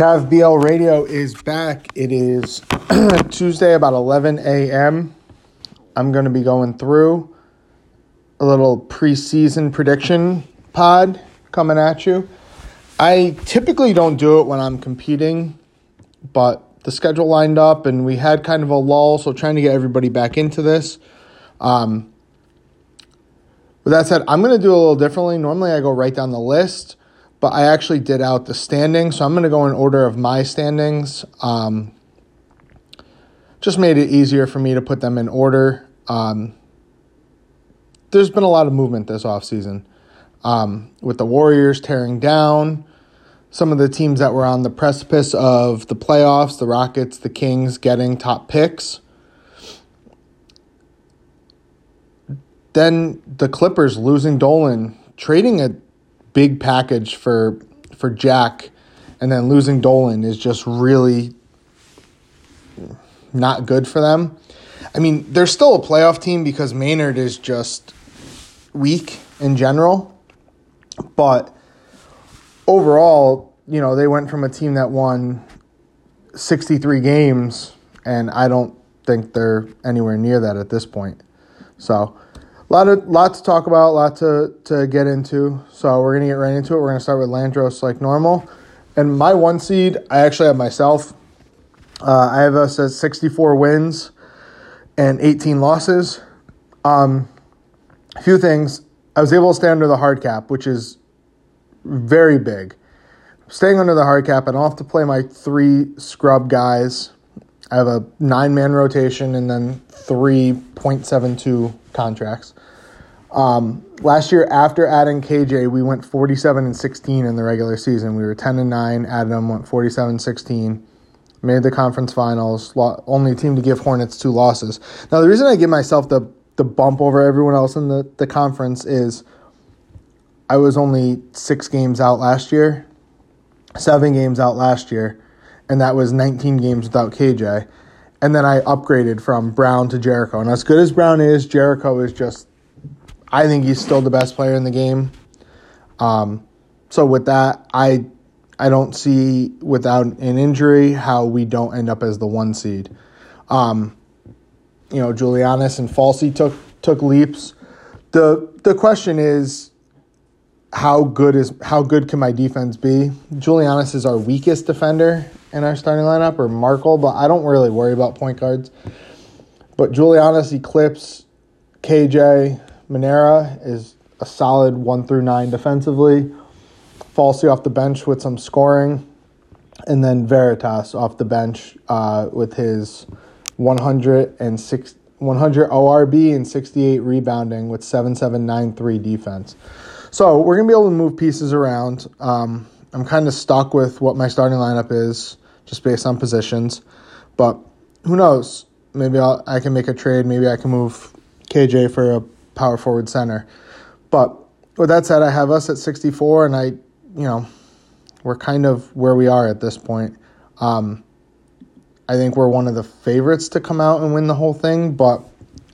Cav BL Radio is back. It is Tuesday about 11 a.m. I'm going to be going through a little preseason prediction pod coming at you. I typically don't do it when I'm competing, but the schedule lined up and we had kind of a lull, so trying to get everybody back into this. Um, with that said, I'm going to do it a little differently. Normally, I go right down the list, but I actually did out the standings, so I'm going to go in order of my standings. Um, just made it easier for me to put them in order. Um, there's been a lot of movement this offseason um, with the Warriors tearing down some of the teams that were on the precipice of the playoffs, the Rockets, the Kings getting top picks. Then the Clippers losing Dolan, trading a big package for for Jack, and then losing Dolan is just really not good for them. I mean, they're still a playoff team because Maynard is just weak in general, but overall, you know, they went from a team that won 63 games, and I don't think they're anywhere near that at this point. So, lot of lot to talk about, a lot to to get into. So we're gonna get right into it. We're gonna start with Landros like normal, and my one seed, I actually have myself. Uh, I have us at 64 wins and 18 losses. Um, a few things. I was able to stay under the hard cap, which is very big. Staying under the hard cap, and I don't have to play my three scrub guys. I have a nine man rotation and then three 0.72 contracts. Um, last year, after adding KJ, we went 47 and 16 in the regular season. We were 10 and 9. Added Adam went 47 16. Made the conference finals. Only team to give Hornets two losses. Now, the reason I give myself the, the bump over everyone else in the, the conference is I was only six games out last year, seven games out last year, and that was 19 games without KJ. And then I upgraded from Brown to Jericho. And as good as Brown is, Jericho is just, I think he's still the best player in the game. Um, so with that, I I don't see without an injury how we don't end up as the one seed. Um, you know, Juliannis and Falsey took took leaps. The the question is how good is how good can my defense be? Juliannis is our weakest defender in our starting lineup, or Markle, but I don't really worry about point guards. But Juliannis, Eclipse, KJ, Manera is a solid one through nine defensively. Falsey off the bench with some scoring, and then Veritas off the bench uh, with his 106, 100 ORB and 68 rebounding with 7793 defense. So we're gonna be able to move pieces around. Um, I'm kind of stuck with what my starting lineup is, just based on positions. But who knows? Maybe I'll, I can make a trade. Maybe I can move KJ for a power forward center. But with that said, I have us at 64, and I, you know, we're kind of where we are at this point. Um, I think we're one of the favorites to come out and win the whole thing, but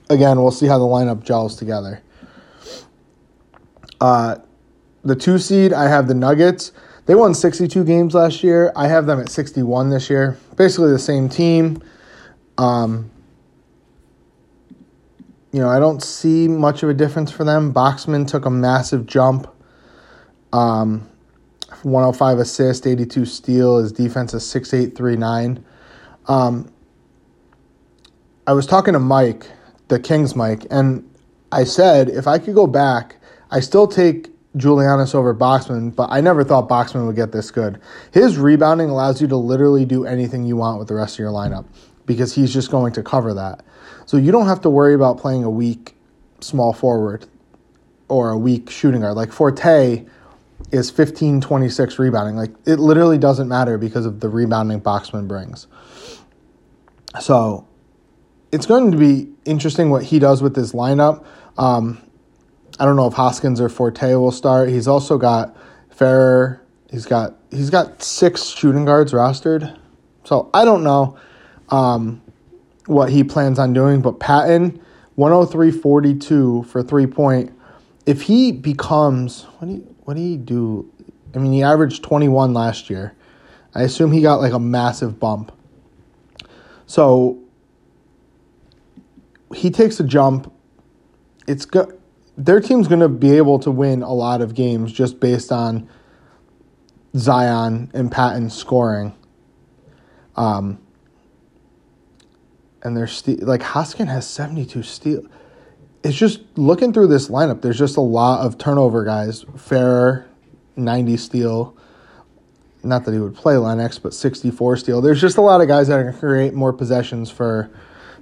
again, we'll see how the lineup gels together. Uh, the two seed, I have the Nuggets. They won 62 games last year. I have them at 61 this year. Basically the same team. Um, you know, I don't see much of a difference for them. Boxman took a massive jump. Um, 105 assist, 82 steal. His defense is 6839. Um, I was talking to Mike, the Kings Mike, and I said if I could go back I still take Juliannis over Boxman, but I never thought Boxman would get this good. His rebounding allows you to literally do anything you want with the rest of your lineup because he's just going to cover that. So you don't have to worry about playing a weak small forward or a weak shooting guard. Like Forte is 15 26 rebounding. Like it literally doesn't matter because of the rebounding Boxman brings. So it's going to be interesting what he does with this lineup. Um, I don't know if Hoskins or Forte will start. He's also got Ferrer. He's got he's got six shooting guards rostered. So I don't know um, what he plans on doing, but Patton 103.42 for three point. If he becomes what do you, what do he do? I mean, he averaged 21 last year. I assume he got like a massive bump. So he takes a jump. It's go- their team's going to be able to win a lot of games just based on Zion and Patton scoring. Um, and they're like Hoskin has 72 steal. It's just looking through this lineup, there's just a lot of turnover guys. Ferrer, 90 steal. Not that he would play Lennox, but 64 steal. There's just a lot of guys that are going to create more possessions for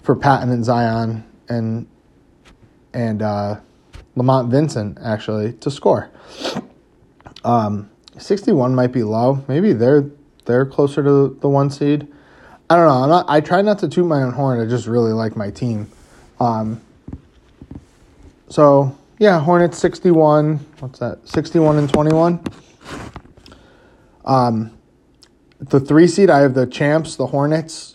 for Patton and Zion and and uh, Lamont Vincent actually to score. Um, 61 might be low. Maybe they're they're closer to the one seed. I don't know. Not, I try not to toot my own horn. I just really like my team. Um, so yeah, Hornets 61. What's that? 61 and 21. Um, the three seed, I have the champs, the Hornets,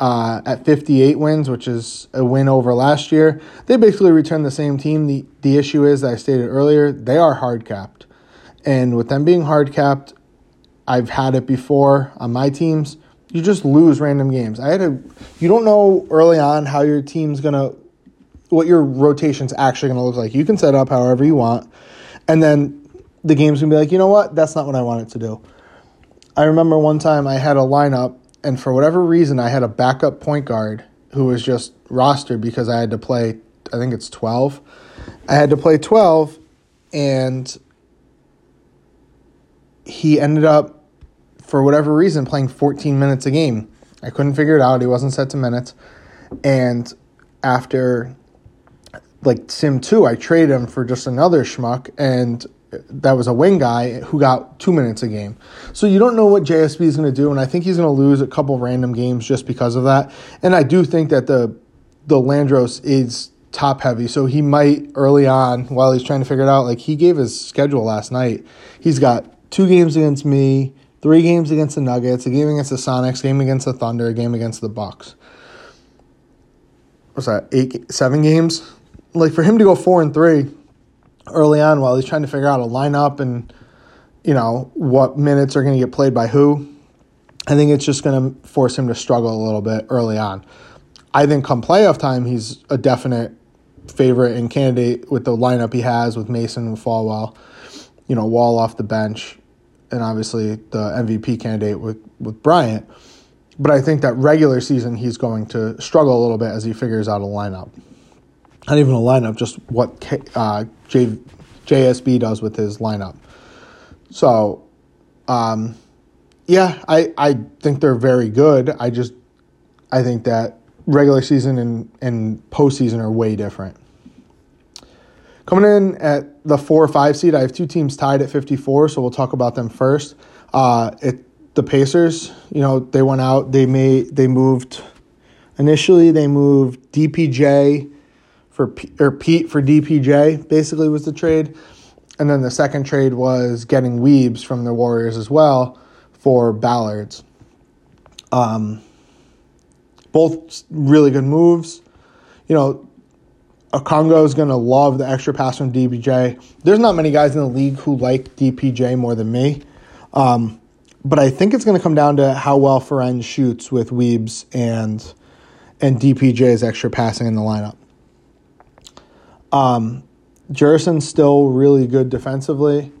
uh, at 58 wins, which is a win over last year. They basically returned the same team. The, the issue is, that I stated earlier, they are hard capped. And with them being hard capped, I've had it before on my teams. You just lose random games. I had a, you don't know early on how your team's going to, what your rotation's actually going to look like. You can set up however you want. And then the game's going to be like, you know what? That's not what I want it to do. I remember one time I had a lineup, and for whatever reason, I had a backup point guard who was just rostered because I had to play, I think it's 12. I had to play 12, and he ended up, for whatever reason, playing 14 minutes a game. I couldn't figure it out. He wasn't set to minutes. And after like Sim 2, I traded him for just another schmuck, and that was a wing guy who got two minutes a game. So you don't know what JSB is going to do, and I think he's going to lose a couple random games just because of that. And I do think that the the Landros is top heavy, so he might early on while he's trying to figure it out. Like he gave his schedule last night. He's got two games against me, three games against the Nuggets, a game against the Sonics, a game against the Thunder, a game against the Bucks. What's that? Eight, seven games. Like for him to go four and three early on while he's trying to figure out a lineup and you know what minutes are going to get played by who. I think it's just going to force him to struggle a little bit early on. I think come playoff time, he's a definite favorite and candidate with the lineup he has with Mason and Falwell. You know, Wall off the bench, and obviously the MVP candidate with with Bryant. But I think that regular season he's going to struggle a little bit as he figures out a lineup. Not even a lineup, just what uh, J, JSB does with his lineup. So, um, yeah, I, I think they're very good. I just I think that regular season and, and postseason are way different. Coming in at the four or five seed, I have two teams tied at 54, so we'll talk about them first. Uh, it the Pacers, you know, they went out. They made they moved initially. They moved DPJ for P, or Pete for DPJ. Basically, was the trade, and then the second trade was getting Weebs from the Warriors as well for Ballards. Um, both really good moves. You know, Okongwu is going to love the extra pass from DPJ. There's not many guys in the league who like DPJ more than me. Um, but I think it's going to come down to how well Ferenz shoots with Weebs and and DPJ's extra passing in the lineup. Um, still really good defensively.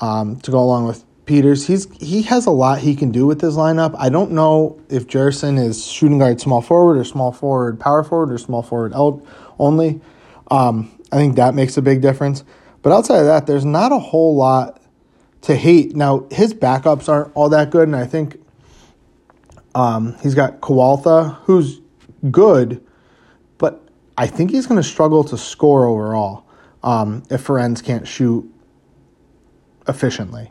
Um, to go along with Peters, he's he has a lot he can do with his lineup. I don't know if Jerson is shooting guard small forward or small forward power forward or small forward only. Um, I think that makes a big difference. But outside of that, there's not a whole lot to hate. Now his backups aren't all that good, and I think um, he's got Kowaltha, who's good, I think he's going to struggle to score overall um, if Ferenz can't shoot efficiently,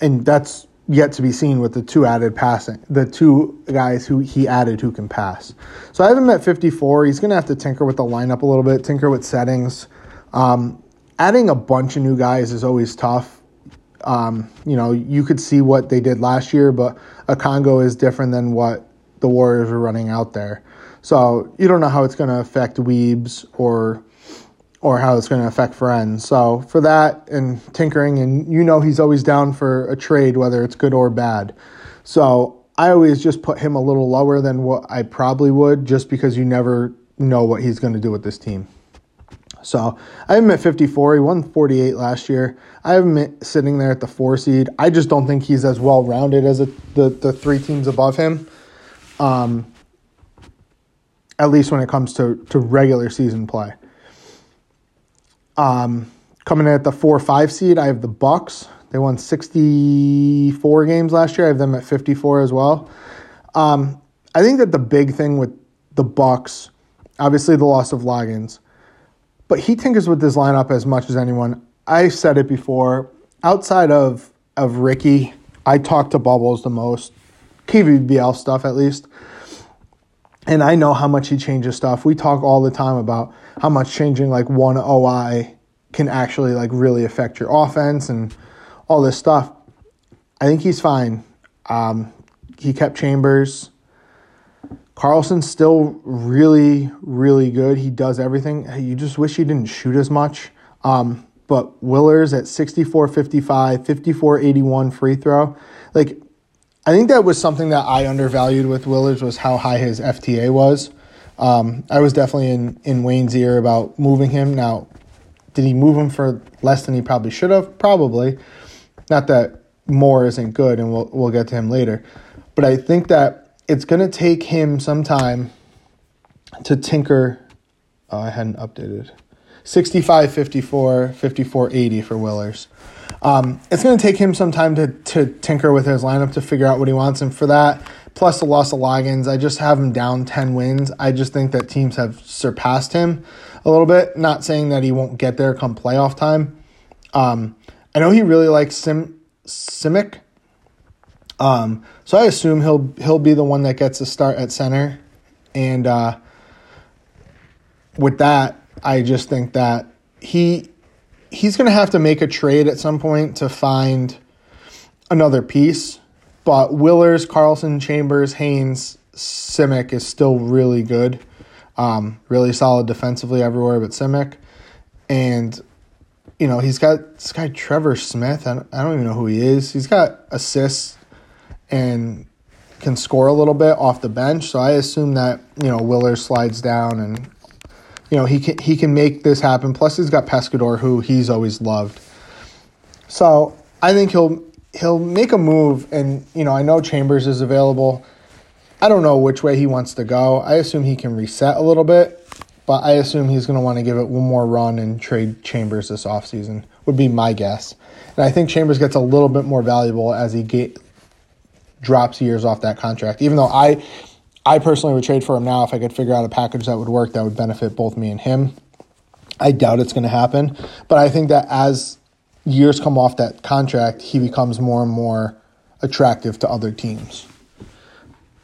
and that's yet to be seen with the two added passing, the two guys who he added who can pass. So I have him at 54. He's going to have to tinker with the lineup a little bit, tinker with settings. Um, adding a bunch of new guys is always tough. Um, you know, you could see what they did last year, but a Congo is different than what the Warriors were running out there. So you don't know how it's going to affect Weebs or or how it's going to affect Ferenz. So for that and tinkering, and you know he's always down for a trade, whether it's good or bad. So I always just put him a little lower than what I probably would, just because you never know what he's going to do with this team. So I have him at 54. He won 48 last year. I have him sitting there at the four seed. I just don't think he's as well rounded as a, the the three teams above him. Um, at least when it comes to to regular season play. Um, coming in at the four five seed, I have the Bucks. They won 64 games last year. I have them at 54 as well. Um, I think that the big thing with the Bucks, obviously the loss of Loggins, but he tinkers with this lineup as much as anyone. I said it before. Outside of of Ricky, I talk to Bubbles the most, KVBL stuff at least, and I know how much he changes stuff. We talk all the time about how much changing like one OI can actually like really affect your offense and all this stuff. I think he's fine. Um, he kept Chambers. Carlson's still really, really good. He does everything. You just wish he didn't shoot as much. Um, but Willers at 64 55, 54 81 free throw. Like, I think that was something that I undervalued with Willers was how high his FTA was. Um, I was definitely in, in Wayne's ear about moving him. Now, did he move him for less than he probably should have? Probably. Not that more isn't good, and we'll we'll get to him later. But I think that it's going to take him some time to tinker. Oh, I hadn't updated. 65 54, 54 80 for Willers. Um, it's going to take him some time to, to tinker with his lineup to figure out what he wants. And for that, plus the loss of Loggins, I just have him down 10 wins. I just think that teams have surpassed him a little bit. Not saying that he won't get there come playoff time. Um, I know he really likes Sim Simic. Um, so I assume he'll he'll be the one that gets a start at center, and uh, with that, I just think that he he's going to have to make a trade at some point to find another piece. But Willers, Carlson, Chambers, Haynes, Simic is still really good, um, really solid defensively everywhere but Simic, and you know, he's got this guy Trevor Smith. I don't, I don't even know who he is. He's got assists and can score a little bit off the bench. So I assume that you know Willer slides down and you know he can he can make this happen. Plus he's got Pescador, who he's always loved. So I think he'll he'll make a move, and you know I know Chambers is available. I don't know which way he wants to go. I assume he can reset a little bit but I assume he's going to want to give it one more run and trade Chambers this offseason, would be my guess. And I think Chambers gets a little bit more valuable as he get, drops years off that contract. Even though I, I personally would trade for him now if I could figure out a package that would work that would benefit both me and him. I doubt it's going to happen, but I think that as years come off that contract, he becomes more and more attractive to other teams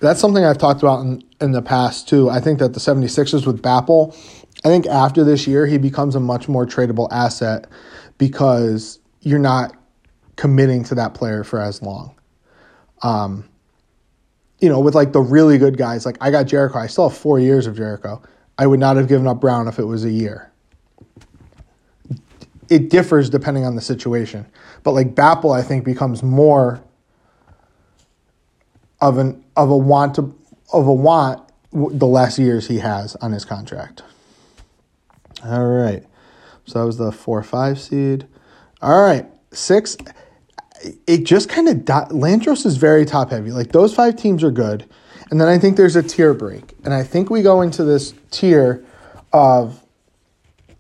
that's something I've talked about in, in the past too. I think that the 76ers with BAPL, I think after this year, he becomes a much more tradable asset because you're not committing to that player for as long. Um, you know, with like the really good guys, like I got Jericho, I still have four years of Jericho. I would not have given up Brown if it was a year. It differs depending on the situation. But like BAPL, I think becomes more of an of a want to, of a want the less years he has on his contract. All right. So that was the 4 5 seed. All right. 6 it just kind of Landros is very top heavy. Like those five teams are good. And then I think there's a tier break. And I think we go into this tier of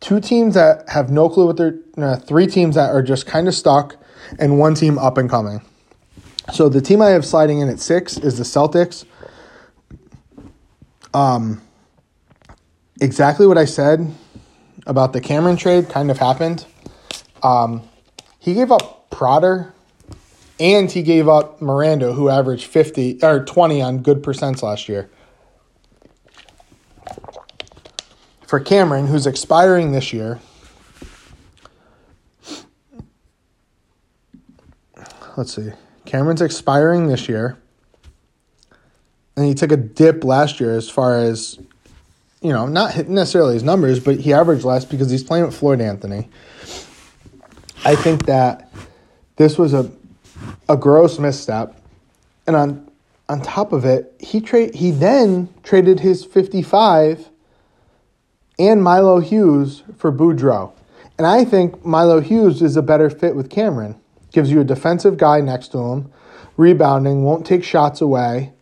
two teams that have no clue what they're three teams that are just kind of stuck and one team up and coming. So the team I have sliding in at six is the Celtics. Um, exactly what I said about the Cameron trade kind of happened. Um, he gave up Prater and he gave up Miranda, who averaged 50 or 20 on good percents last year. For Cameron, who's expiring this year, let's see. Cameron's expiring this year. And he took a dip last year as far as, you know, not necessarily his numbers, but he averaged less because he's playing with Floyd Anthony. I think that this was a, a gross misstep. And on on top of it, he trade he then traded his 55 and Milo Hughes for Boudreau. And I think Milo Hughes is a better fit with Cameron. Gives you a defensive guy next to him, rebounding, won't take shots away.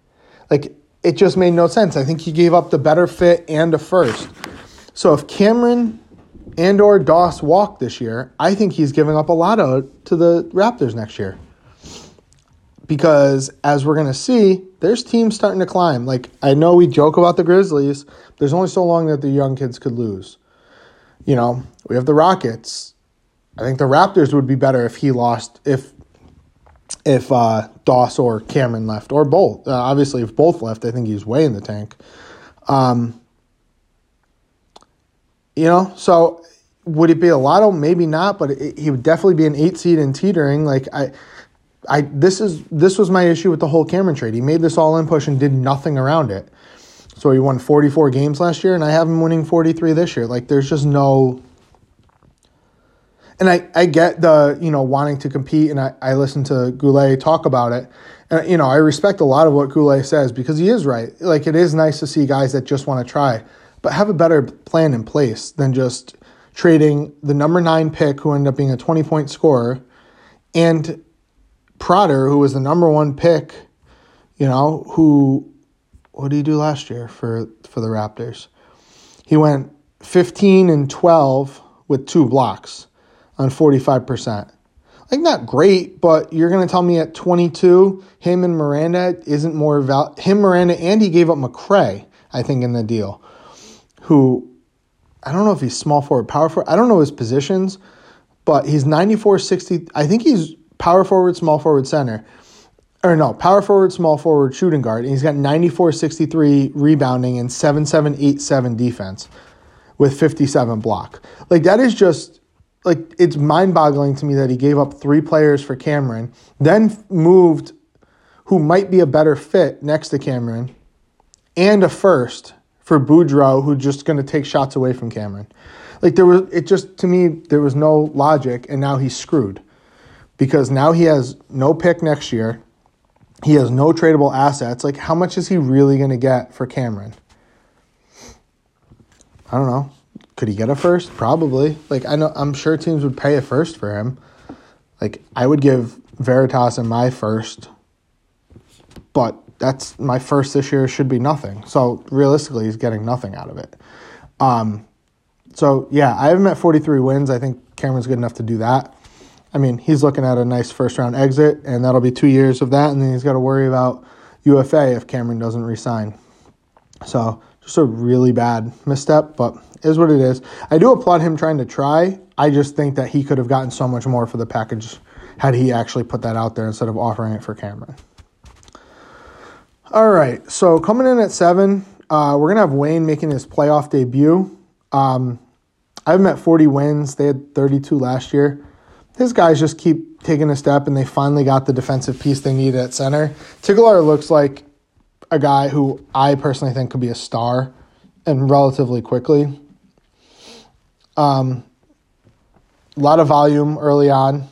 Like it just made no sense. I think he gave up the better fit and a first. So if Cameron and or Doss walk this year, I think he's giving up a lot of to the Raptors next year. Because as we're gonna see, there's teams starting to climb. Like I know we joke about the Grizzlies. There's only so long that the young kids could lose. You know, we have the Rockets. I think the Raptors would be better if he lost if if uh, Doss or Cameron left or both. Uh, obviously, if both left, I think he's way in the tank. Um, you know, so would it be a lotto? Maybe not, but it, he would definitely be an eight seed and teetering. Like I, I this is this was my issue with the whole Cameron trade. He made this all in push and did nothing around it. So he won 44 games last year, and I have him winning 43 this year. Like there's just no. And I, I get the you know wanting to compete, and I, I listen to Goulet talk about it. And, you know, I respect a lot of what Goulet says because he is right. Like, it is nice to see guys that just want to try, but have a better plan in place than just trading the number nine pick, who ended up being a 20 point scorer, and Prater, who was the number one pick, you know, who, what did he do last year for, for the Raptors? He went 15 and 12 with two blocks on 45%. Like, not great, but you're going to tell me at 22, him and Miranda isn't more val. Him, Miranda, and he gave up McRae, I think, in the deal, who I don't know if he's small forward, power forward. I don't know his positions, but he's 94 60. I think he's power forward, small forward, center. Or no, power forward, small forward, shooting guard. And he's got 94 63 rebounding and 7 7 8 7 defense with 57 block. Like, that is just like it's mind-boggling to me that he gave up three players for Cameron, then moved who might be a better fit next to Cameron, and a first for Boudreau, who's just going to take shots away from Cameron. Like there was, it just to me there was no logic, and now he's screwed because now he has no pick next year. He has no tradable assets. Like how much is he really going to get for Cameron? I don't know. Could he get a first? Probably. Like I know I'm sure teams would pay a first for him. Like I would give Veritas and my first, but that's my first this year should be nothing. So realistically, he's getting nothing out of it. Um, so yeah, I have him at 43 wins. I think Cameron's good enough to do that. I mean, he's looking at a nice first round exit, and that'll be two years of that, and then he's got to worry about UFA if Cameron doesn't resign. So just a really bad misstep, but is what it is. I do applaud him trying to try. I just think that he could have gotten so much more for the package had he actually put that out there instead of offering it for Cameron. All right, so coming in at seven, uh, we're gonna have Wayne making his playoff debut. Um, I have met 40 wins. They had 32 last year. His guys just keep taking a step, and they finally got the defensive piece they needed at center. Tigelaar looks like a guy who I personally think could be a star and relatively quickly. Um, a lot of volume early on,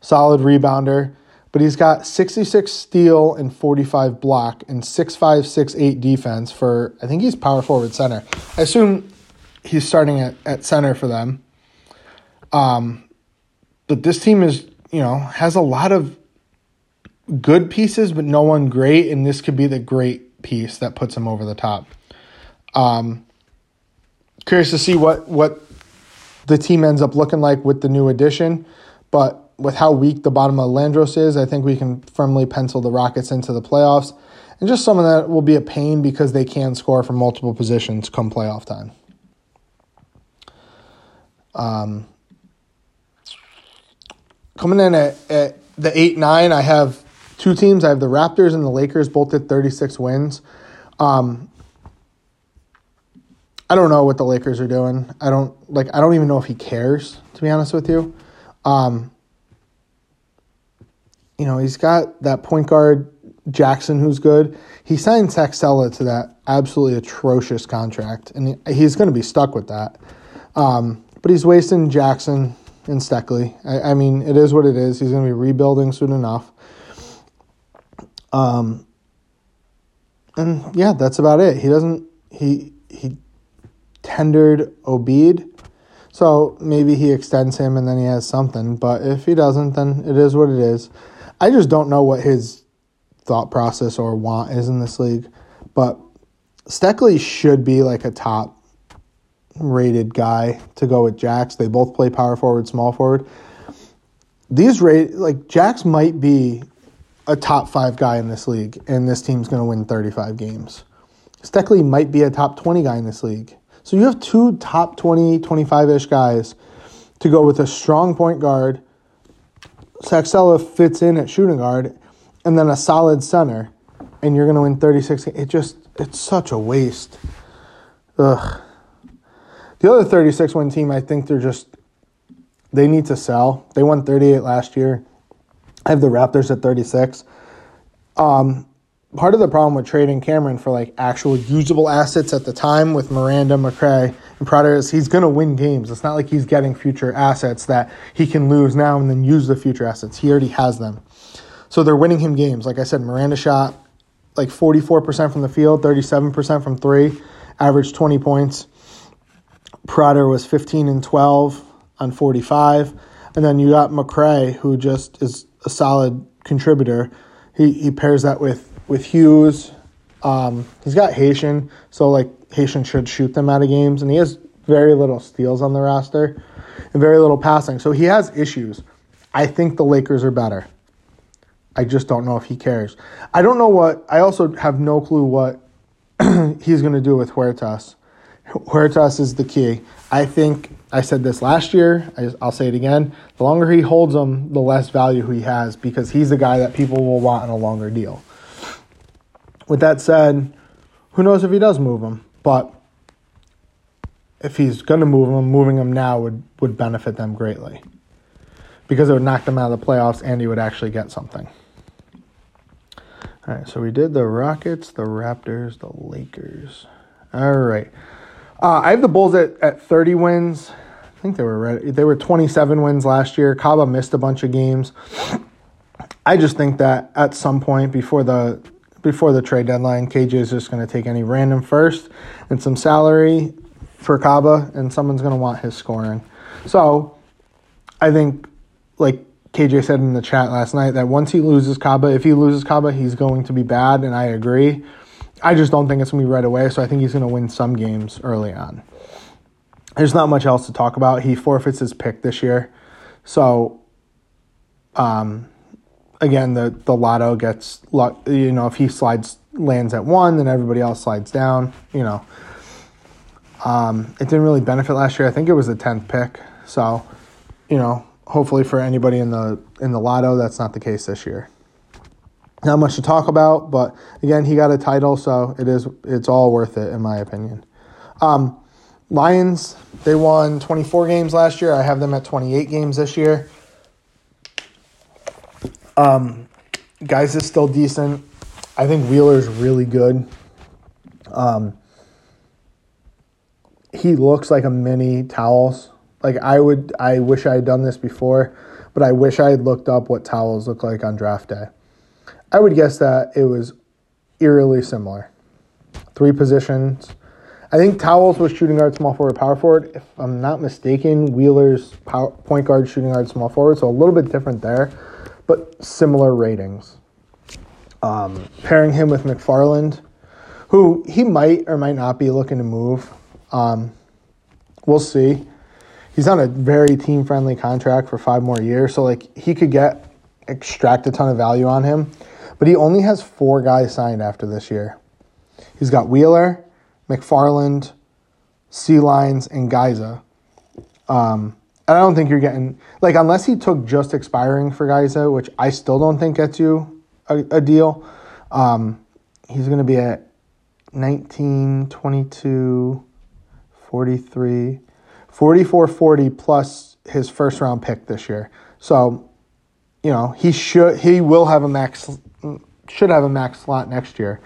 solid rebounder, but he's got 66 steal and 45 block and 6'5, 6'8 defense for, I think he's power forward center. I assume he's starting at, at center for them. Um, but this team is, you know, has a lot of good pieces, but no one great, and this could be the great piece that puts him over the top. Um, curious to see what what the team ends up looking like with the new addition, but with how weak the bottom of Landros is, I think we can firmly pencil the Rockets into the playoffs. And just some of that will be a pain because they can score from multiple positions come playoff time. Um, coming in at, at the 8 9, I have two teams. I have the Raptors and the Lakers both at 36 wins. Um, I don't know what the Lakers are doing. I don't like. I don't even know if he cares. To be honest with you, um, you know he's got that point guard Jackson who's good. He signed Saxella to that absolutely atrocious contract, and he's going to be stuck with that. Um, but he's wasting Jackson and Steckley. I, I mean, it is what it is. He's going to be rebuilding soon enough. Um, and yeah, that's about it. He doesn't he he tendered Obed, so maybe he extends him and then he has something. But if he doesn't, then it is what it is. I just don't know what his thought process or want is in this league, but Steckley should be like a top rated guy to go with Jax. They both play power forward, small forward. These rate like Jax might be a top five guy in this league, and this team's going to win 35 games. Steckley might be a top 20 guy in this league. So you have two top 20, 25 ish guys to go with a strong point guard. Saxella fits in at shooting guard, and then a solid center, and you're going to win 36. It just, it's such a waste. Ugh. The other 36 win team, I think they're just, they need to sell. They won 38 last year. I have the Raptors at 36. Um, part of the problem with trading Cameron for like actual usable assets at the time with Miranda, McRae, and Prater is he's going to win games. It's not like he's getting future assets that he can lose now and then use the future assets. He already has them. So they're winning him games. Like I said, Miranda shot like 44% from the field, 37% from three, averaged 20 points. Prater was 15 and 12 on 45. And then you got McRae, who just is a solid contributor. He, he pairs that with, with Hughes. Um, he's got Haitian, so like Haitian should shoot them out of games. And he has very little steals on the roster and very little passing. So he has issues. I think the Lakers are better. I just don't know if he cares. I don't know what, I also have no clue what he's going to do with Huertas. Huertas is the key. I think I said this last year. I, will say it again. The longer he holds him, the less value he has because he's the guy that people will want in a longer deal. With that said, who knows if he does move him? But if he's going to move him, moving him now would, would benefit them greatly because it would knock them out of the playoffs and he would actually get something. All right, so we did the Rockets, the Raptors, the Lakers. All right. Uh, I have the Bulls at, at 30 wins I think they were ready. They were 27 wins last year. Kaba missed a bunch of games. I just think that at some point before the before the trade deadline, KJ is just going to take any random first and some salary for Kaba, and someone's going to want his scoring. So I think, like KJ said in the chat last night, that once he loses Kaba, if he loses Kaba, he's going to be bad, and I agree. I just don't think it's going to be right away, so I think he's going to win some games early on there's not much else to talk about. He forfeits his pick this year. So, um, again, the, the lotto gets, you know, if he slides, lands at one, then everybody else slides down, you know. Um, it didn't really benefit last year. I think it was the 10th pick. So, you know, hopefully for anybody in the in the lotto, that's not the case this year. Not much to talk about, but again, he got a title, so it is it's all worth it in my opinion. Um, Lions, they won 24 games last year. I have them at 28 games this year. Um, guys is still decent. I think Wheeler's really good. Um, he looks like a mini towels. Like I would, I wish I had done this before, but I wish I had looked up what towels look like on draft day. I would guess that it was eerily similar. Three positions I think Towels was shooting guard, small forward, power forward. If I'm not mistaken, Wheeler's power, point guard, shooting guard, small forward. So a little bit different there, but similar ratings. Um, pairing him with McFarland, who he might or might not be looking to move. Um, we'll see. He's on a very team friendly contract for five more years, so like he could get extract a ton of value on him. But he only has four guys signed after this year. He's got Wheeler, McFarland, Sea Lines, and Geyser. Um, and I don't think you're getting like unless he took just expiring for Geyser, which I still don't think gets you a, a deal. Um, he's going to be at 19, 22, 43, 44, 40 plus his first round pick this year. So, you know, he should he will have a max should have a max slot next year,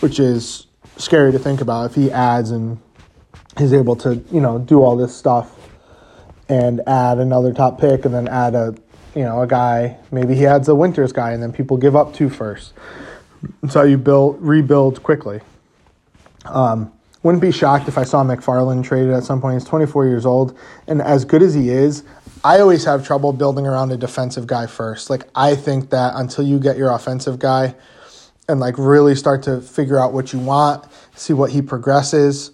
which is scary to think about if he adds and he's able to, you know, do all this stuff and add another top pick and then add a, you know, a guy. Maybe he adds a Winters guy and then people give up two first. So you build rebuild quickly. Um, wouldn't be shocked if I saw McFarland traded at some point. He's 24 years old, and as good as he is, I always have trouble building around a defensive guy first. Like I think that until you get your offensive guy and like really start to figure out what you want, see what he progresses.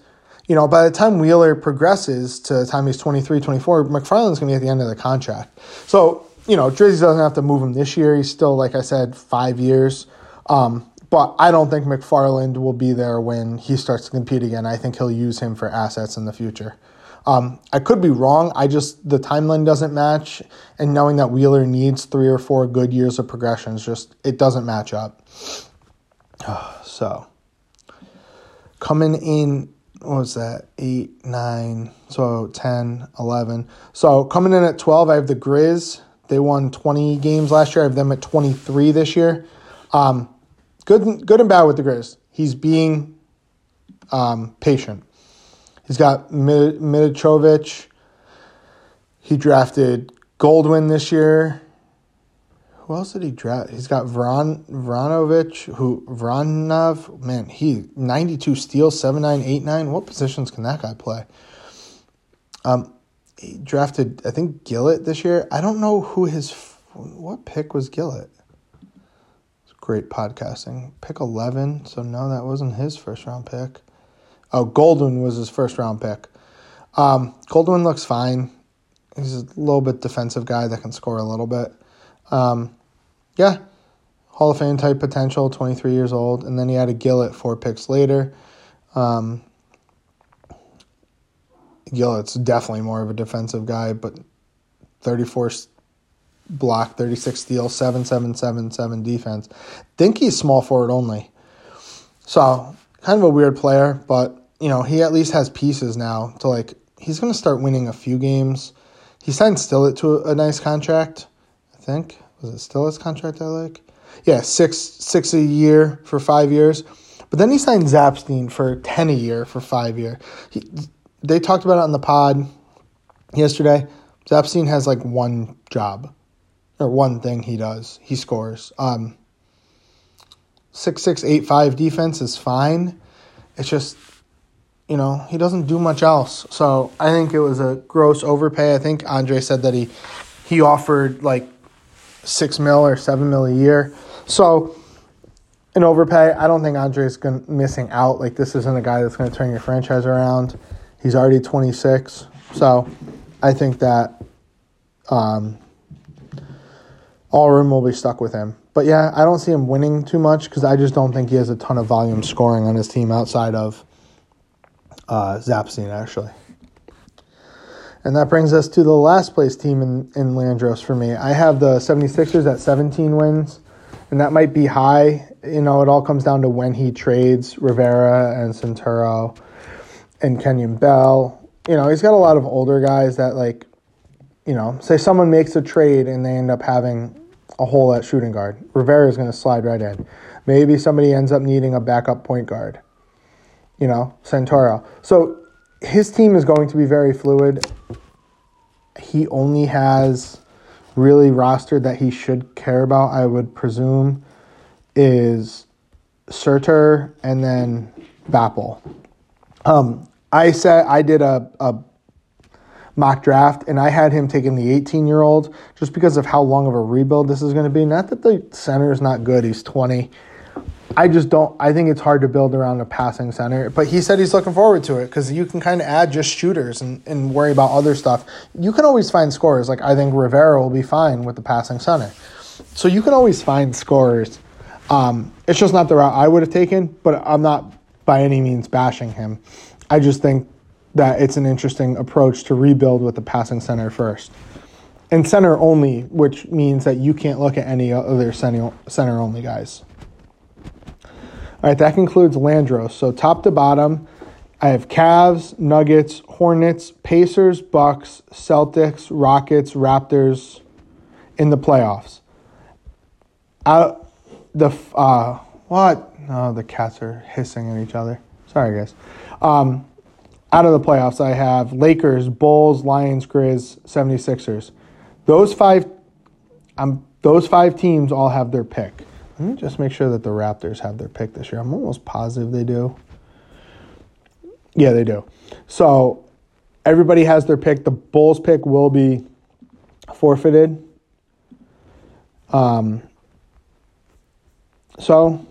You know, by the time Wheeler progresses to the time he's 23, 24, McFarland's going to be at the end of the contract. So, you know, Drizzy doesn't have to move him this year. He's still, like I said, five years. Um, but I don't think McFarland will be there when he starts to compete again. I think he'll use him for assets in the future. Um, I could be wrong. I just the timeline doesn't match, and knowing that Wheeler needs three or four good years of progressions, just it doesn't match up. So coming in, what was that? Eight, nine, so 10, 11. So coming in at 12, I have the Grizz. They won 20 games last year. I have them at 23 this year. Um, good, good and bad with the Grizz. He's being um, patient. He's got Mitrovic. He drafted Goldwyn this year. Who else did he draft? He's got Vron who Vronov. Man, he ninety two steals, seven nine eight nine. What positions can that guy play? Um, he drafted I think Gillett this year. I don't know who his what pick was Gillett. It's great podcasting. Pick eleven. So no, that wasn't his first round pick. Oh, Goldwyn was his first round pick. Um, Goldwyn looks fine. He's a little bit defensive guy that can score a little bit. Um, yeah, Hall of Fame type potential, 23 years old. And then he had a Gillett four picks later. Um, Gillett's definitely more of a defensive guy, but 34 block, 36 steal, 7 7 7 7 defense. Think he's small forward only. So, kind of a weird player, but, you know, he at least has pieces now to like, he's going to start winning a few games. He signed Stillett to a, a nice contract, I think was it still his contract I like? Yeah, six six a year for five years. But then he signed Zapstein for ten a year for five year. He, they talked about it on the pod yesterday. Zapstein has like one job or one thing he does. He scores. Um, six six eight five defense is fine. It's just you know he doesn't do much else. So I think it was a gross overpay. I think Andre said that he he offered like six mil or seven mil a year. So an overpay. I don't think Andre's going missing out. Like this isn't a guy that's going to turn your franchise around. He's already 26, so I think that um, Allroom will be stuck with him. But yeah, I don't see him winning too much because I just don't think he has a ton of volume scoring on his team outside of uh, Zapstein, actually. And that brings us to the last place team in, in Landros for me. I have the 76ers at 17 wins, and that might be high. You know, it all comes down to when he trades Rivera and Santoro and Kenyon Bell. You know, he's got a lot of older guys that, like, you know, say someone makes a trade and they end up having a hole at shooting guard. Rivera is going to slide right in. Maybe somebody ends up needing a backup point guard. You know, Santoro. So his team is going to be very fluid. He only has really rostered that he should care about, I would presume, is Surter and then Bappel. Um, I said I did a, a mock draft and I had him taking the 18 year old just because of how long of a rebuild this is going to be. Not that the center is not good, he's 20. I just don't. I think it's hard to build around a passing center. But he said he's looking forward to it because you can kind of add just shooters and, and worry about other stuff. You can always find scorers. Like I think Rivera will be fine with the passing center. So you can always find scorers. Um, it's just not the route I would have taken, but I'm not by any means bashing him. I just think that it's an interesting approach to rebuild with the passing center first. And center only, which means that you can't look at any other center only guys. All right, that concludes Landros. So top to bottom, I have Cavs, Nuggets, Hornets, Pacers, Bucks, Celtics, Rockets, Raptors in the playoffs. Out the uh, what? Oh, the cats are hissing at each other. Sorry, guys. Um, out of the playoffs, I have Lakers, Bulls, Lions, Grizz, 76ers. Those five, um, those five teams all have their pick. Let me just make sure that the Raptors have their pick this year. I'm almost positive they do. Yeah, they do. So everybody has their pick. The Bulls pick will be forfeited. Um, so,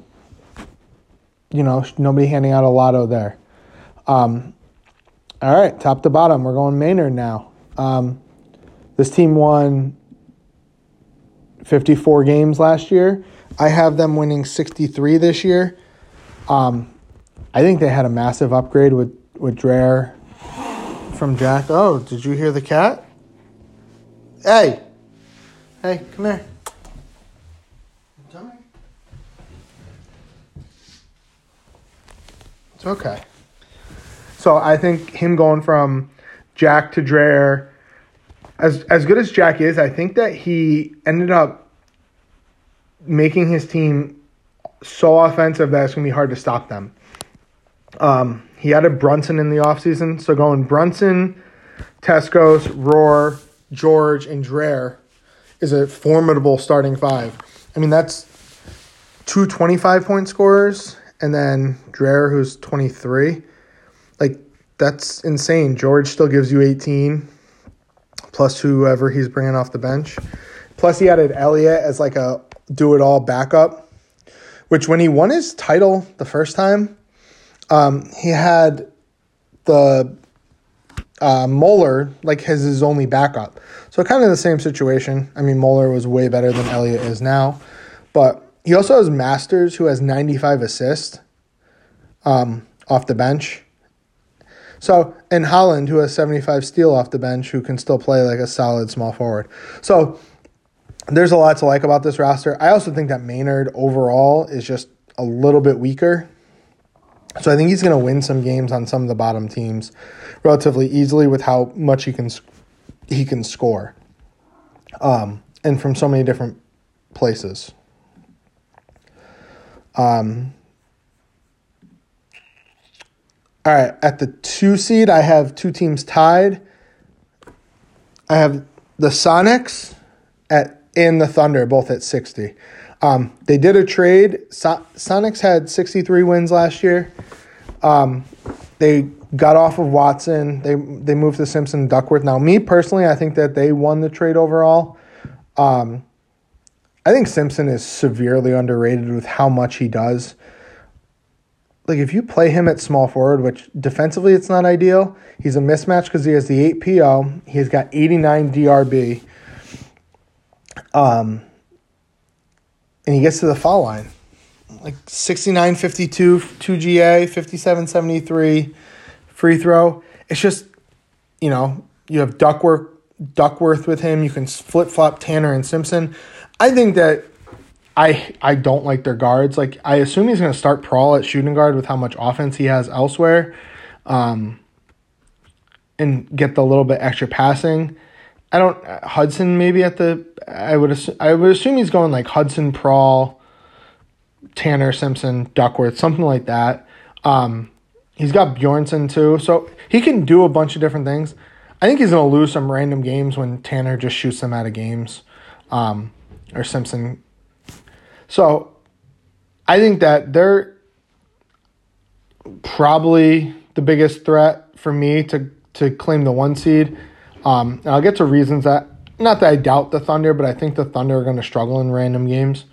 you know, nobody handing out a lotto there. Um, all right, top to bottom, we're going Maynard now. Um, this team won 54 games last year. I have them winning 63 this year. Um, I think they had a massive upgrade with with Dreher from Jack. Oh, did you hear the cat? Hey, hey, come here. Come here. It's okay. So I think him going from Jack to Dreher, as as good as Jack is, I think that he ended up making his team so offensive that it's gonna be hard to stop them. Um, he added Brunson in the offseason. So going Brunson, Tescos, Roar, George, and Dreher is a formidable starting five. I mean, that's two 25 point scorers, and then Dreher, who's 23. Like, that's insane. George still gives you 18, plus whoever he's bringing off the bench. Plus, he added Elliott as like a do it all backup, which when he won his title the first time, um, he had the uh, Moeller like as his only backup. So kind of the same situation. I mean, Moeller was way better than Elliott is now, but he also has Masters who has 95 assists um, off the bench. So, and Holland who has 75 steal off the bench who can still play like a solid small forward. So, there's a lot to like about this roster. I also think that Maynard overall is just a little bit weaker so I think he's going to win some games on some of the bottom teams relatively easily with how much he can he can score, um, and from so many different places. Um, all right, at the two seed, I have two teams tied. I have the Sonics at and the Thunder both at sixty. Um, they did a trade. So- Sonics had 63 wins last year. Um, they got off of Watson. They they moved to Simpson Duckworth. Now, me personally, I think that they won the trade overall. Um, I think Simpson is severely underrated with how much he does. Like if you play him at small forward, which defensively it's not ideal, he's a mismatch because he has the eight PO. He's got 89 DRB. Um, and he gets to the foul line. Like 69 52, 2 GA, 57 73, free throw. It's just, you know, you have Duckworth, Duckworth with him. You can flip flop Tanner and Simpson. I think that I I don't like their guards. Like I assume he's going to start Prawl at shooting guard with how much offense he has elsewhere, um, and get the little bit extra passing. I don't Hudson maybe at the I would assume, I would assume he's going like Hudson Prawl, Tanner Simpson, Duckworth, something like that. Um, he's got Bjornson too, so he can do a bunch of different things. I think he's gonna lose some random games when Tanner just shoots them out of games, um, or Simpson. So, I think that they're probably the biggest threat for me to to claim the one seed. Um, and I'll get to reasons that not that I doubt the Thunder, but I think the Thunder are going to struggle in random games.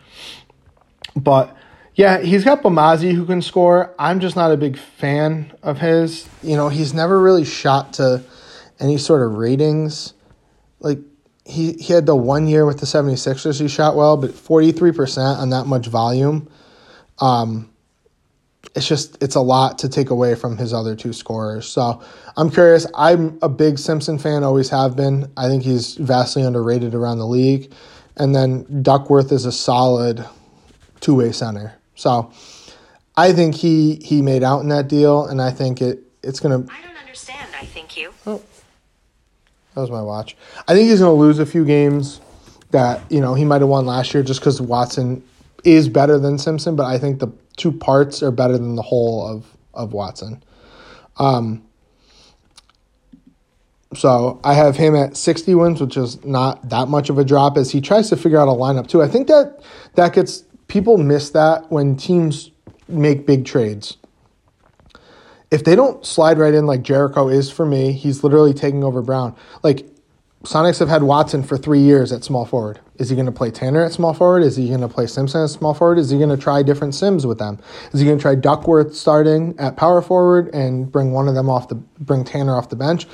But yeah, he's got Bamazi who can score. I'm just not a big fan of his. You know, he's never really shot to any sort of ratings. Like he he had the one year with the 76ers he shot well, but 43% on that much volume. Um it's just it's a lot to take away from his other two scorers. So I'm curious. I'm a big Simpson fan, always have been. I think he's vastly underrated around the league. And then Duckworth is a solid two way center. So I think he he made out in that deal, and I think it it's gonna. I don't understand. I think you. Oh, that was my watch. I think he's gonna lose a few games that you know he might have won last year just because Watson is better than Simpson, but I think the two parts are better than the whole of of Watson. Um, so I have him at 60 wins, which is not that much of a drop as he tries to figure out a lineup too. I think that that gets people miss that when teams make big trades. If they don't slide right in like Jericho is for me, he's literally taking over Brown. Like Sonics have had Watson for three years at small forward. Is he going to play Tanner at small forward? Is he going to play Simpson at small forward? Is he going to try different Sims with them? Is he going to try Duckworth starting at power forward and bring one of them off the bring Tanner off the bench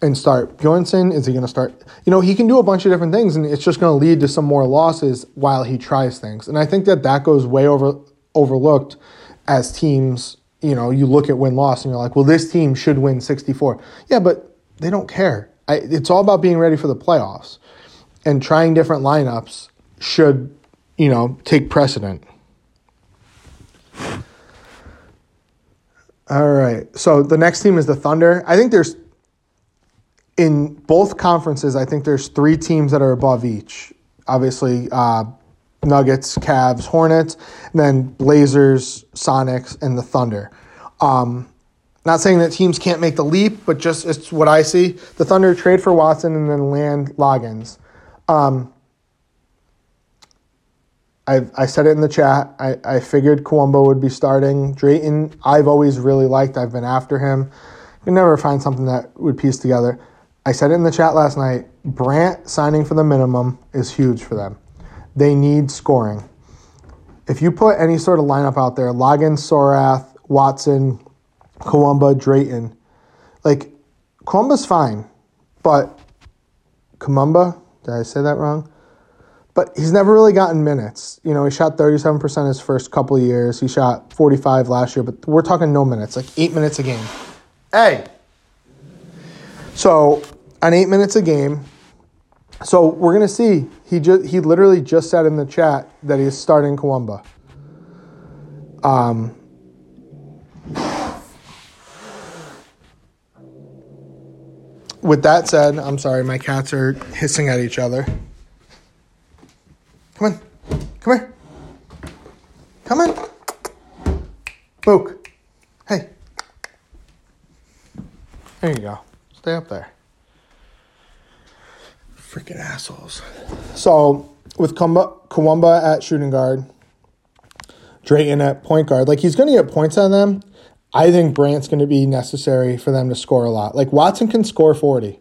and start Bjornson? Is he going to start? You know, he can do a bunch of different things, and it's just going to lead to some more losses while he tries things. And I think that that goes way over overlooked as teams. You know, you look at win loss and you're like, well, this team should win 64. Yeah, but they don't care I, it's all about being ready for the playoffs, and trying different lineups should, you know, take precedent. All right. So the next team is the Thunder. I think there's in both conferences. I think there's three teams that are above each. Obviously, uh, Nuggets, Cavs, Hornets, then Blazers, Sonics, and the Thunder. Um, not saying that teams can't make the leap, but just it's what I see. The Thunder trade for Watson and then land Loggins. Um, I I said it in the chat. I, I figured Kawumba would be starting. Drayton, I've always really liked. I've been after him. You can never find something that would piece together. I said it in the chat last night. Brant signing for the minimum is huge for them. They need scoring. If you put any sort of lineup out there, Logan, Sorath, Watson, Kawumba, Drayton. Like, Kawumba's fine, but Kamumba, did I say that wrong? But he's never really gotten minutes. You know, he shot 37% his first couple years. He shot 45 last year, but we're talking no minutes, like eight minutes a game. Hey! So, on eight minutes a game, so we're gonna see. He just he literally just said in the chat that he's starting Kawumba. Um, with that said, I'm sorry, my cats are hissing at each other. Come on. Come here. Come on. Book. Hey. There you go. Stay up there. Freaking assholes. So, with Kawumba at shooting guard, Drayton at point guard, like he's going to get points on them I think Brant's going to be necessary for them to score a lot. Like Watson can score 40,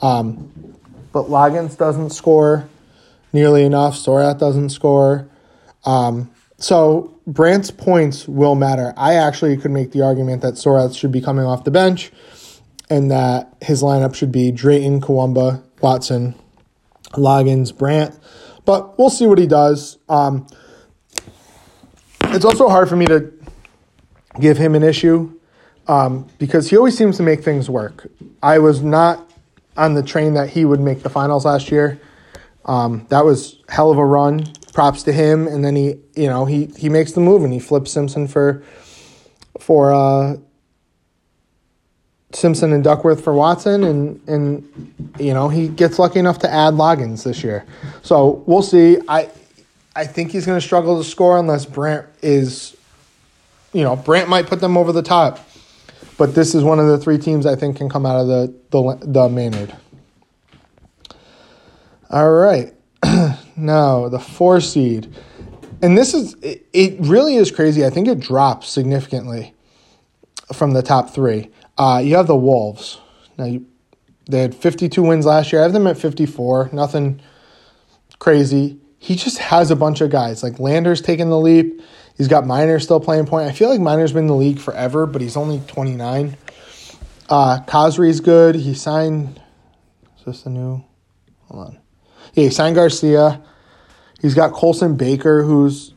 um, but Loggins doesn't score nearly enough. Sorath doesn't score. Um, so Brant's points will matter. I actually could make the argument that Sorath should be coming off the bench and that his lineup should be Drayton, Kawumba, Watson, Loggins, Brant. But we'll see what he does. Um, it's also hard for me to give him an issue um, because he always seems to make things work. I was not on the train that he would make the finals last year. Um, that was hell of a run. Props to him. And then he, you know, he he makes the move and he flips Simpson for for uh, Simpson and Duckworth for Watson, and and you know he gets lucky enough to add Loggins this year. So we'll see. I I think he's going to struggle to score unless Brant is you know, Brant might put them over the top. But this is one of the three teams I think can come out of the the, the Maynard. All right, now the four seed, and this is it, it, Really is crazy. I think it drops significantly from the top three. Uh, you have the Wolves. Now you, they had 52 wins last year. I have them at 54. Nothing crazy. He just has a bunch of guys like Landros taking the leap. He's got Miner still playing point. I feel like Miner's been in the league forever, but he's only 29. Uh, Khazri's good. He signed. Is this the new? Hold on. Yeah, he signed Garcia. He's got Colson Baker, who's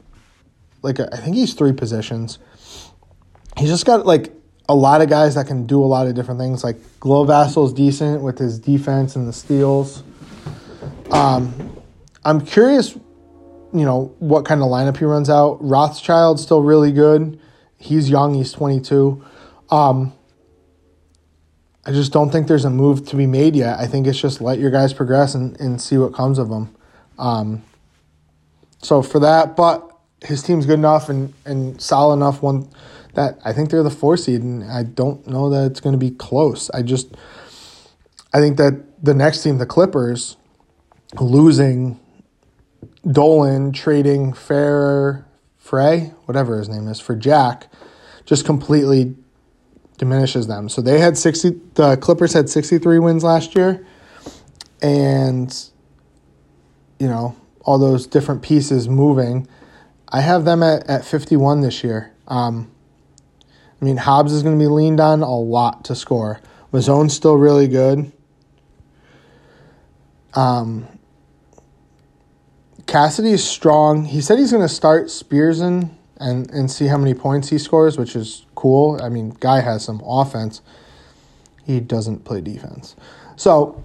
like a, I think he's three positions. He's just got like a lot of guys that can do a lot of different things. Like Glovassel's decent with his defense and the steals. Um, I'm curious you know, what kind of lineup he runs out. Rothschild's still really good. He's young, he's 22. Um, I just don't think there's a move to be made yet. I think it's just let your guys progress and, and see what comes of them. Um, so for that, but his team's good enough and, and solid enough one that I think they're the four seed, and I don't know that it's going to be close. I just I think that the next team, the Clippers, losing Dolan trading Fair Frey, whatever his name is, for Jack, just completely diminishes them. So they had sixty. The Clippers had sixty three wins last year, and you know all those different pieces moving. I have them at, at 51 this year. Um, I mean, Hobbs is going to be leaned on a lot to score. Mazzone's still really good. Um, Cassidy is strong. He said he's going to start Spears in and, and see how many points he scores, which is cool. I mean, guy has some offense. He doesn't play defense. So,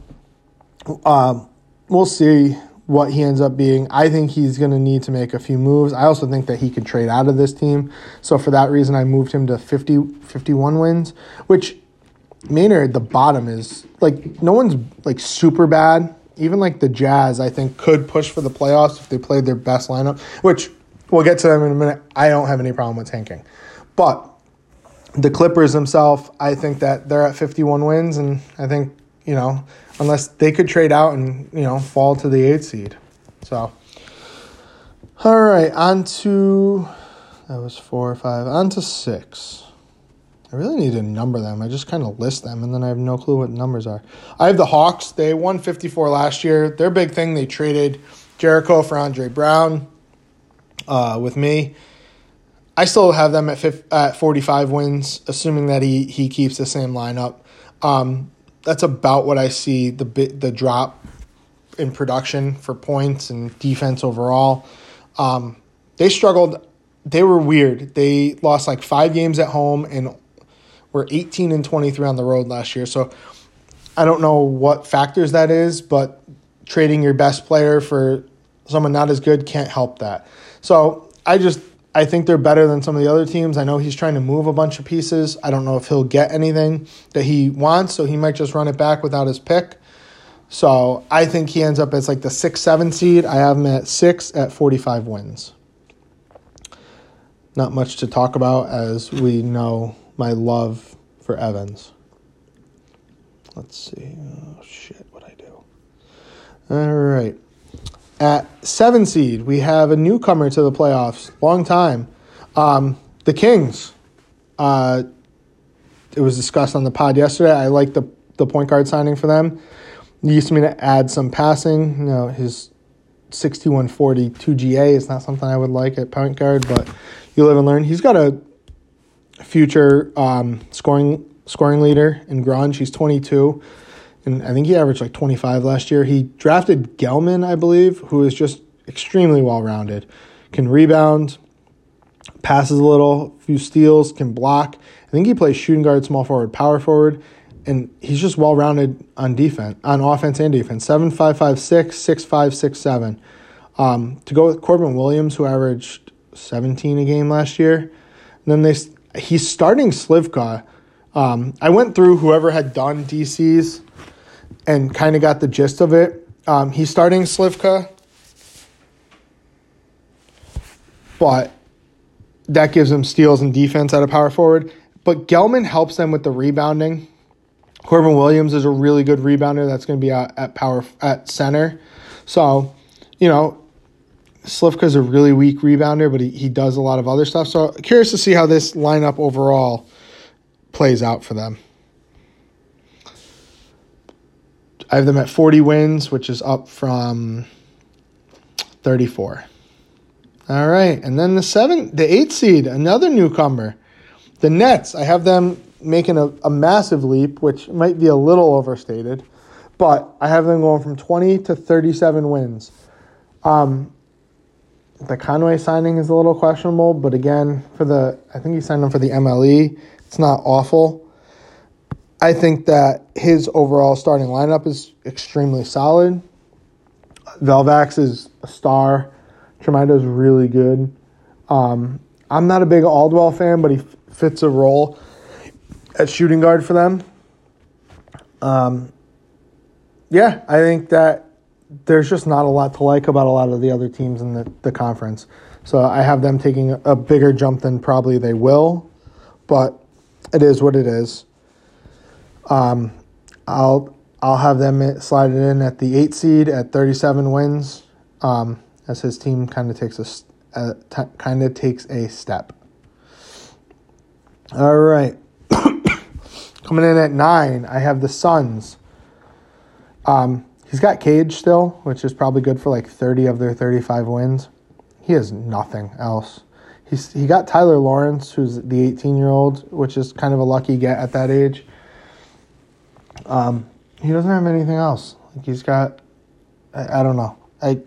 um, we'll see what he ends up being. I think he's going to need to make a few moves. I also think that he can trade out of this team. So for that reason, I moved him to 50, 51 wins, which Maynard, the bottom is like no one's like super bad. Even like the Jazz, I think, could push for the playoffs if they played their best lineup, which we'll get to them in a minute. I don't have any problem with tanking. But the Clippers themselves, I think that they're at 51 wins, and I think, you know, unless they could trade out and you know fall to the eighth seed. So, all right, on to that was four or five. On to six. I really need to number them. I just kind of list them, and then I have no clue what numbers are. I have the Hawks. They won 54 last year. Their big thing, they traded Jericho for Andre Brown uh, with me. I still have them at 50, at 45 wins, assuming that he, he keeps the same lineup. Um, that's about what I see the bit the drop in production for points and defense overall. Um, they struggled. They were weird. They lost like five games at home and were 18 and 23 on the road last year. So I don't know what factors that is, but trading your best player for someone not as good can't help that. So I just I think they're better than some of the other teams. I know he's trying to move a bunch of pieces. I don't know if he'll get anything that he wants, so he might just run it back without his pick. So I think he ends up as like the six, seven seed. I have him at six at 45 wins. Not much to talk about as we know my love for Evans. Let's see. Oh, shit, what I do. All right. At seven seed, we have a newcomer to the playoffs, long time. Um, the Kings. Uh, it was discussed on the pod yesterday. I like the the point guard signing for them. It used to me to add some passing. You know, his 6142 GA is not something I would like at point guard, but you live and learn. He's got a future um, scoring scoring leader in Grunge. He's 22 and I think he averaged like 25 last year. He drafted Gelman, I believe, who is just extremely well rounded, can rebound, passes a little, few steals, can block. I think he plays shooting guard, small forward, power forward, and he's just well rounded on defense, on offense and defense. Seven five five six, six five six seven. Um, to go with Corbin Williams, who averaged 17 a game last year. And then they he's starting Slivka. Um, I went through whoever had done DCs and kind of got the gist of it. Um, he's starting Slivka, but that gives him steals and defense at a power forward. But Gelman helps them with the rebounding. Corbin Williams is a really good rebounder. That's going to be at, at power at center. So, you know, Slivka is a really weak rebounder, but he, he does a lot of other stuff. So, curious to see how this lineup overall plays out for them. I have them at 40 wins, which is up from 34. All right, and then the seven, the eight seed, another newcomer, the Nets. I have them making a, a massive leap, which might be a little overstated, but I have them going from 20 to 37 wins. Um, the Conway signing is a little questionable, but again, for the I think he signed them for the MLE. It's not awful. I think that his overall starting lineup is extremely solid. Velvax is a star. Tremendo is really good. Um, I'm not a big Aldwell fan, but he f- fits a role at shooting guard for them. Um, yeah, I think that there's just not a lot to like about a lot of the other teams in the, the conference. So I have them taking a, bigger jump than probably they will, but it is what it is. Um, I'll I'll have them slide it in at the eight seed at 37 wins. Um, as his team kind of takes a, t- kind of takes a step. All right. Coming in at nine, I have the Suns. Um, he's got Cage still, which is probably good for like 30 of their 35 wins. He has nothing else. He's he got Tyler Lawrence, who's the 18 year old, which is kind of a lucky get at that age. Um, he doesn't have anything else. Like he's got, I, I don't know, I,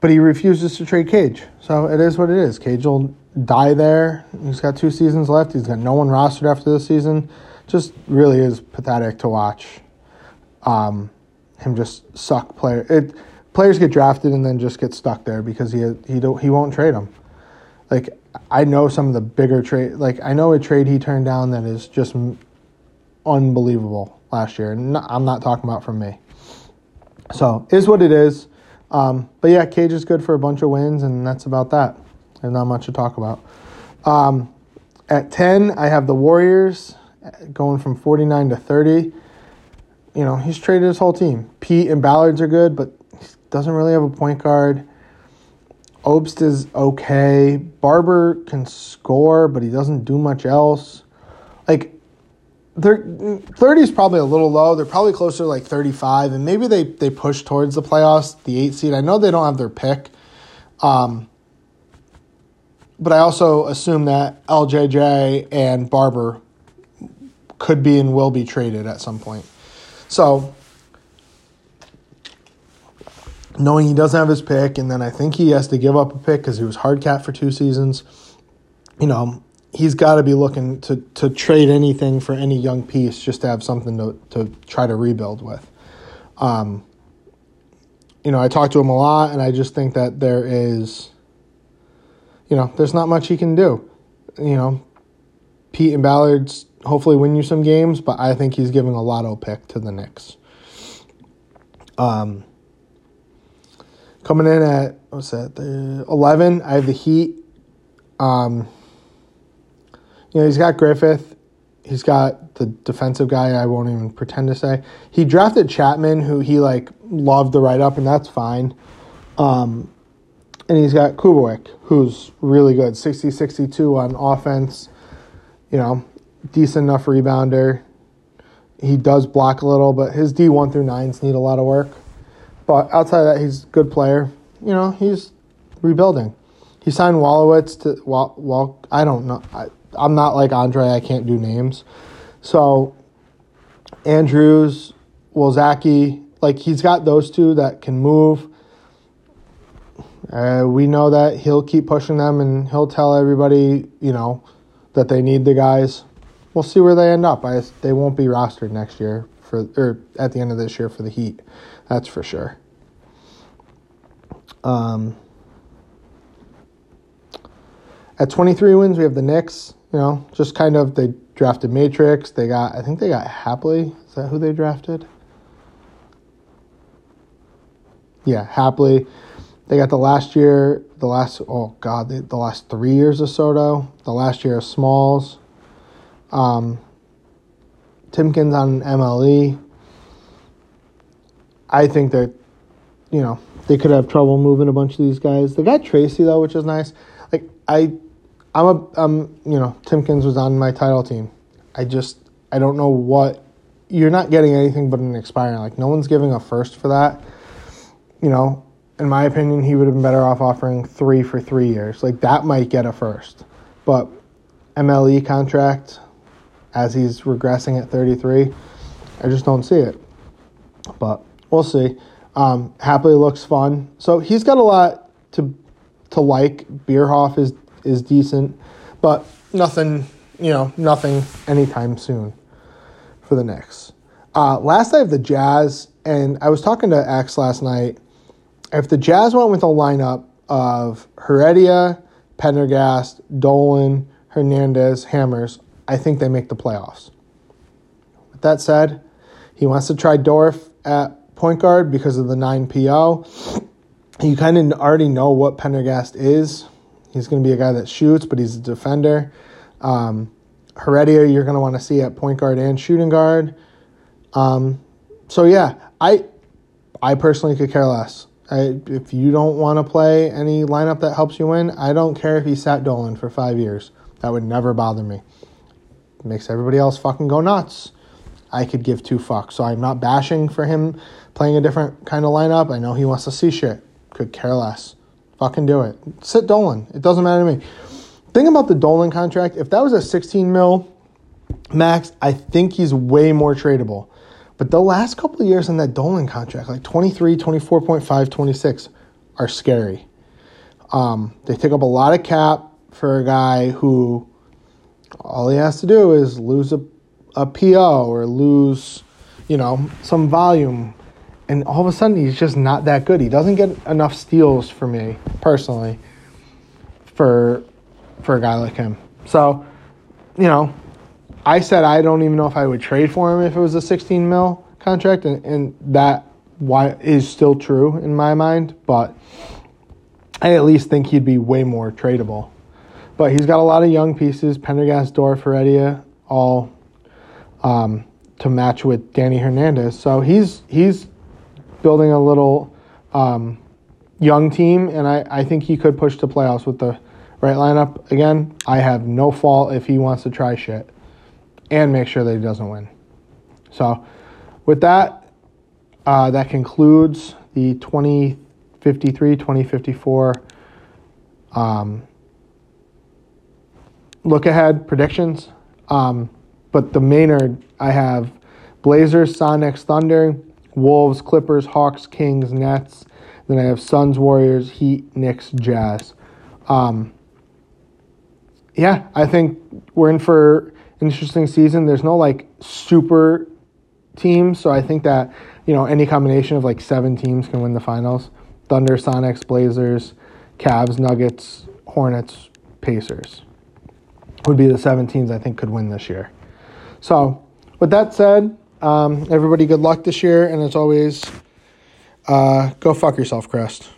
but he refuses to trade Cage. So it is what it is. Cage will die there. He's got two seasons left. He's got no one rostered after this season. Just really is pathetic to watch. Um, him just suck player. It players get drafted and then just get stuck there because he he don't he won't trade them. Like I know some of the bigger trade. Like I know a trade he turned down that is just unbelievable last year. And I'm not talking about from me. So is what it is. Um, but yeah, Cage is good for a bunch of wins, and that's about that. There's not much to talk about. Um, at 10, I have the Warriors uh, going from 49 to 30. You know, he's traded his whole team. Pete and Ballards are good, but he doesn't really have a point guard. Obst is okay. Barber can score, but he doesn't do much else. Like, they're, 30 is probably a little low. They're probably closer to like 35, and maybe they, they push towards the playoffs, the eight seed. I know they don't have their pick. Um, but I also assume that LJJ and Barber could be and will be traded at some point. So, knowing he doesn't have his pick, and then I think he has to give up a pick because he was hard cap for two seasons, you know, he's got to be looking to, to trade anything for any young piece just to have something to, to try to rebuild with. Um, you know, I talk to him a lot, and I just think that there is, you know, there's not much he can do. You know, Pete and Ballard's hopefully win you some games, but I think he's giving a lotto pick to the Knicks. Um, coming in at what's that? The eleven. I have the Heat. Um, you know, he's got Griffith. He's got the defensive guy. I won't even pretend to say he drafted Chapman, who he like loved the write up, and that's fine. Um, and he's got Kubowick, who's really good, 60-62 on offense. You know, decent enough rebounder. He does block a little, but his D one through nines need a lot of work. But outside of that, he's a good player. You know, he's rebuilding. He signed Wallowitz to Wal. Wal I don't know. I, I'm not like Andre. I can't do names. So Andrews, Wolzaki, like he's got those two that can move. Uh, we know that he'll keep pushing them, and he'll tell everybody, you know, that they need the guys. We'll see where they end up. I, they won't be rostered next year for or at the end of this year for the Heat. That's for sure. Um, at 23 wins, we have the Knicks. You know, just kind of they drafted Matrix. They got, I think they got Hapley. Is that who they drafted? Yeah, Hapley. They got the last year, the last, oh God, the, the last three years of Soto, the last year of Smalls. Um, Timkins on MLE. I think that, you know, they could have trouble moving a bunch of these guys. They got Tracy though, which is nice. Like I, I'm a, um, you know, Timkins was on my title team. I just, I don't know what. You're not getting anything but an expiring. Like no one's giving a first for that. You know, in my opinion, he would have been better off offering three for three years. Like that might get a first, but MLE contract, as he's regressing at 33, I just don't see it. But we'll see. Um, Hapley looks fun, so he's got a lot to to like. Bierhoff is is decent, but nothing, you know, nothing anytime soon for the Knicks. Uh, last I have the Jazz, and I was talking to X last night. If the Jazz went with a lineup of Heredia, Pendergast, Dolan, Hernandez, Hammers, I think they make the playoffs. With that said, he wants to try Dorf at point guard because of the 9 PO. You kind of already know what Pendergast is. He's going to be a guy that shoots, but he's a defender. Um, Heredia, you're going to want to see at point guard and shooting guard. Um, so yeah, I I personally could care less. I, if you don't want to play any lineup that helps you win, I don't care if he sat Dolan for five years. That would never bother me. Makes everybody else fucking go nuts. I could give two fucks. So I'm not bashing for him playing a different kind of lineup. I know he wants to see shit. Could care less. Fucking do it. Sit Dolan. It doesn't matter to me. Thing about the Dolan contract, if that was a 16 mil max, I think he's way more tradable. But the last couple of years on that Dolan contract, like 23, 24.5, 26, are scary. Um, they take up a lot of cap for a guy who all he has to do is lose a, a PO or lose, you know, some volume. And all of a sudden, he's just not that good. He doesn't get enough steals for me, personally, for, for a guy like him. So, you know, I said I don't even know if I would trade for him if it was a 16 mil contract, and, and that why is still true in my mind. But I at least think he'd be way more tradable. But he's got a lot of young pieces: Pendergast, Dorf, Heredia, all um, to match with Danny Hernandez. So he's he's building a little um, young team, and I, I think he could push to playoffs with the right lineup. Again, I have no fault if he wants to try shit and make sure that he doesn't win. So, with that, uh, that concludes the 2053 2054 um, look ahead predictions. Um, but the Maynard, I have Blazers, Sonics, Thunder, Wolves, Clippers, Hawks, Kings, Nets. Then I have Suns, Warriors, Heat, Knicks, Jazz. Um, yeah, I think we're in for an interesting season. There's no like super teams, so I think that you know any combination of like seven teams can win the finals. Thunder, Sonics, Blazers, Cavs, Nuggets, Hornets, Pacers would be the seven teams I think could win this year. So, with that said, um, everybody good luck this year, and as always, uh, go fuck yourself, Crest.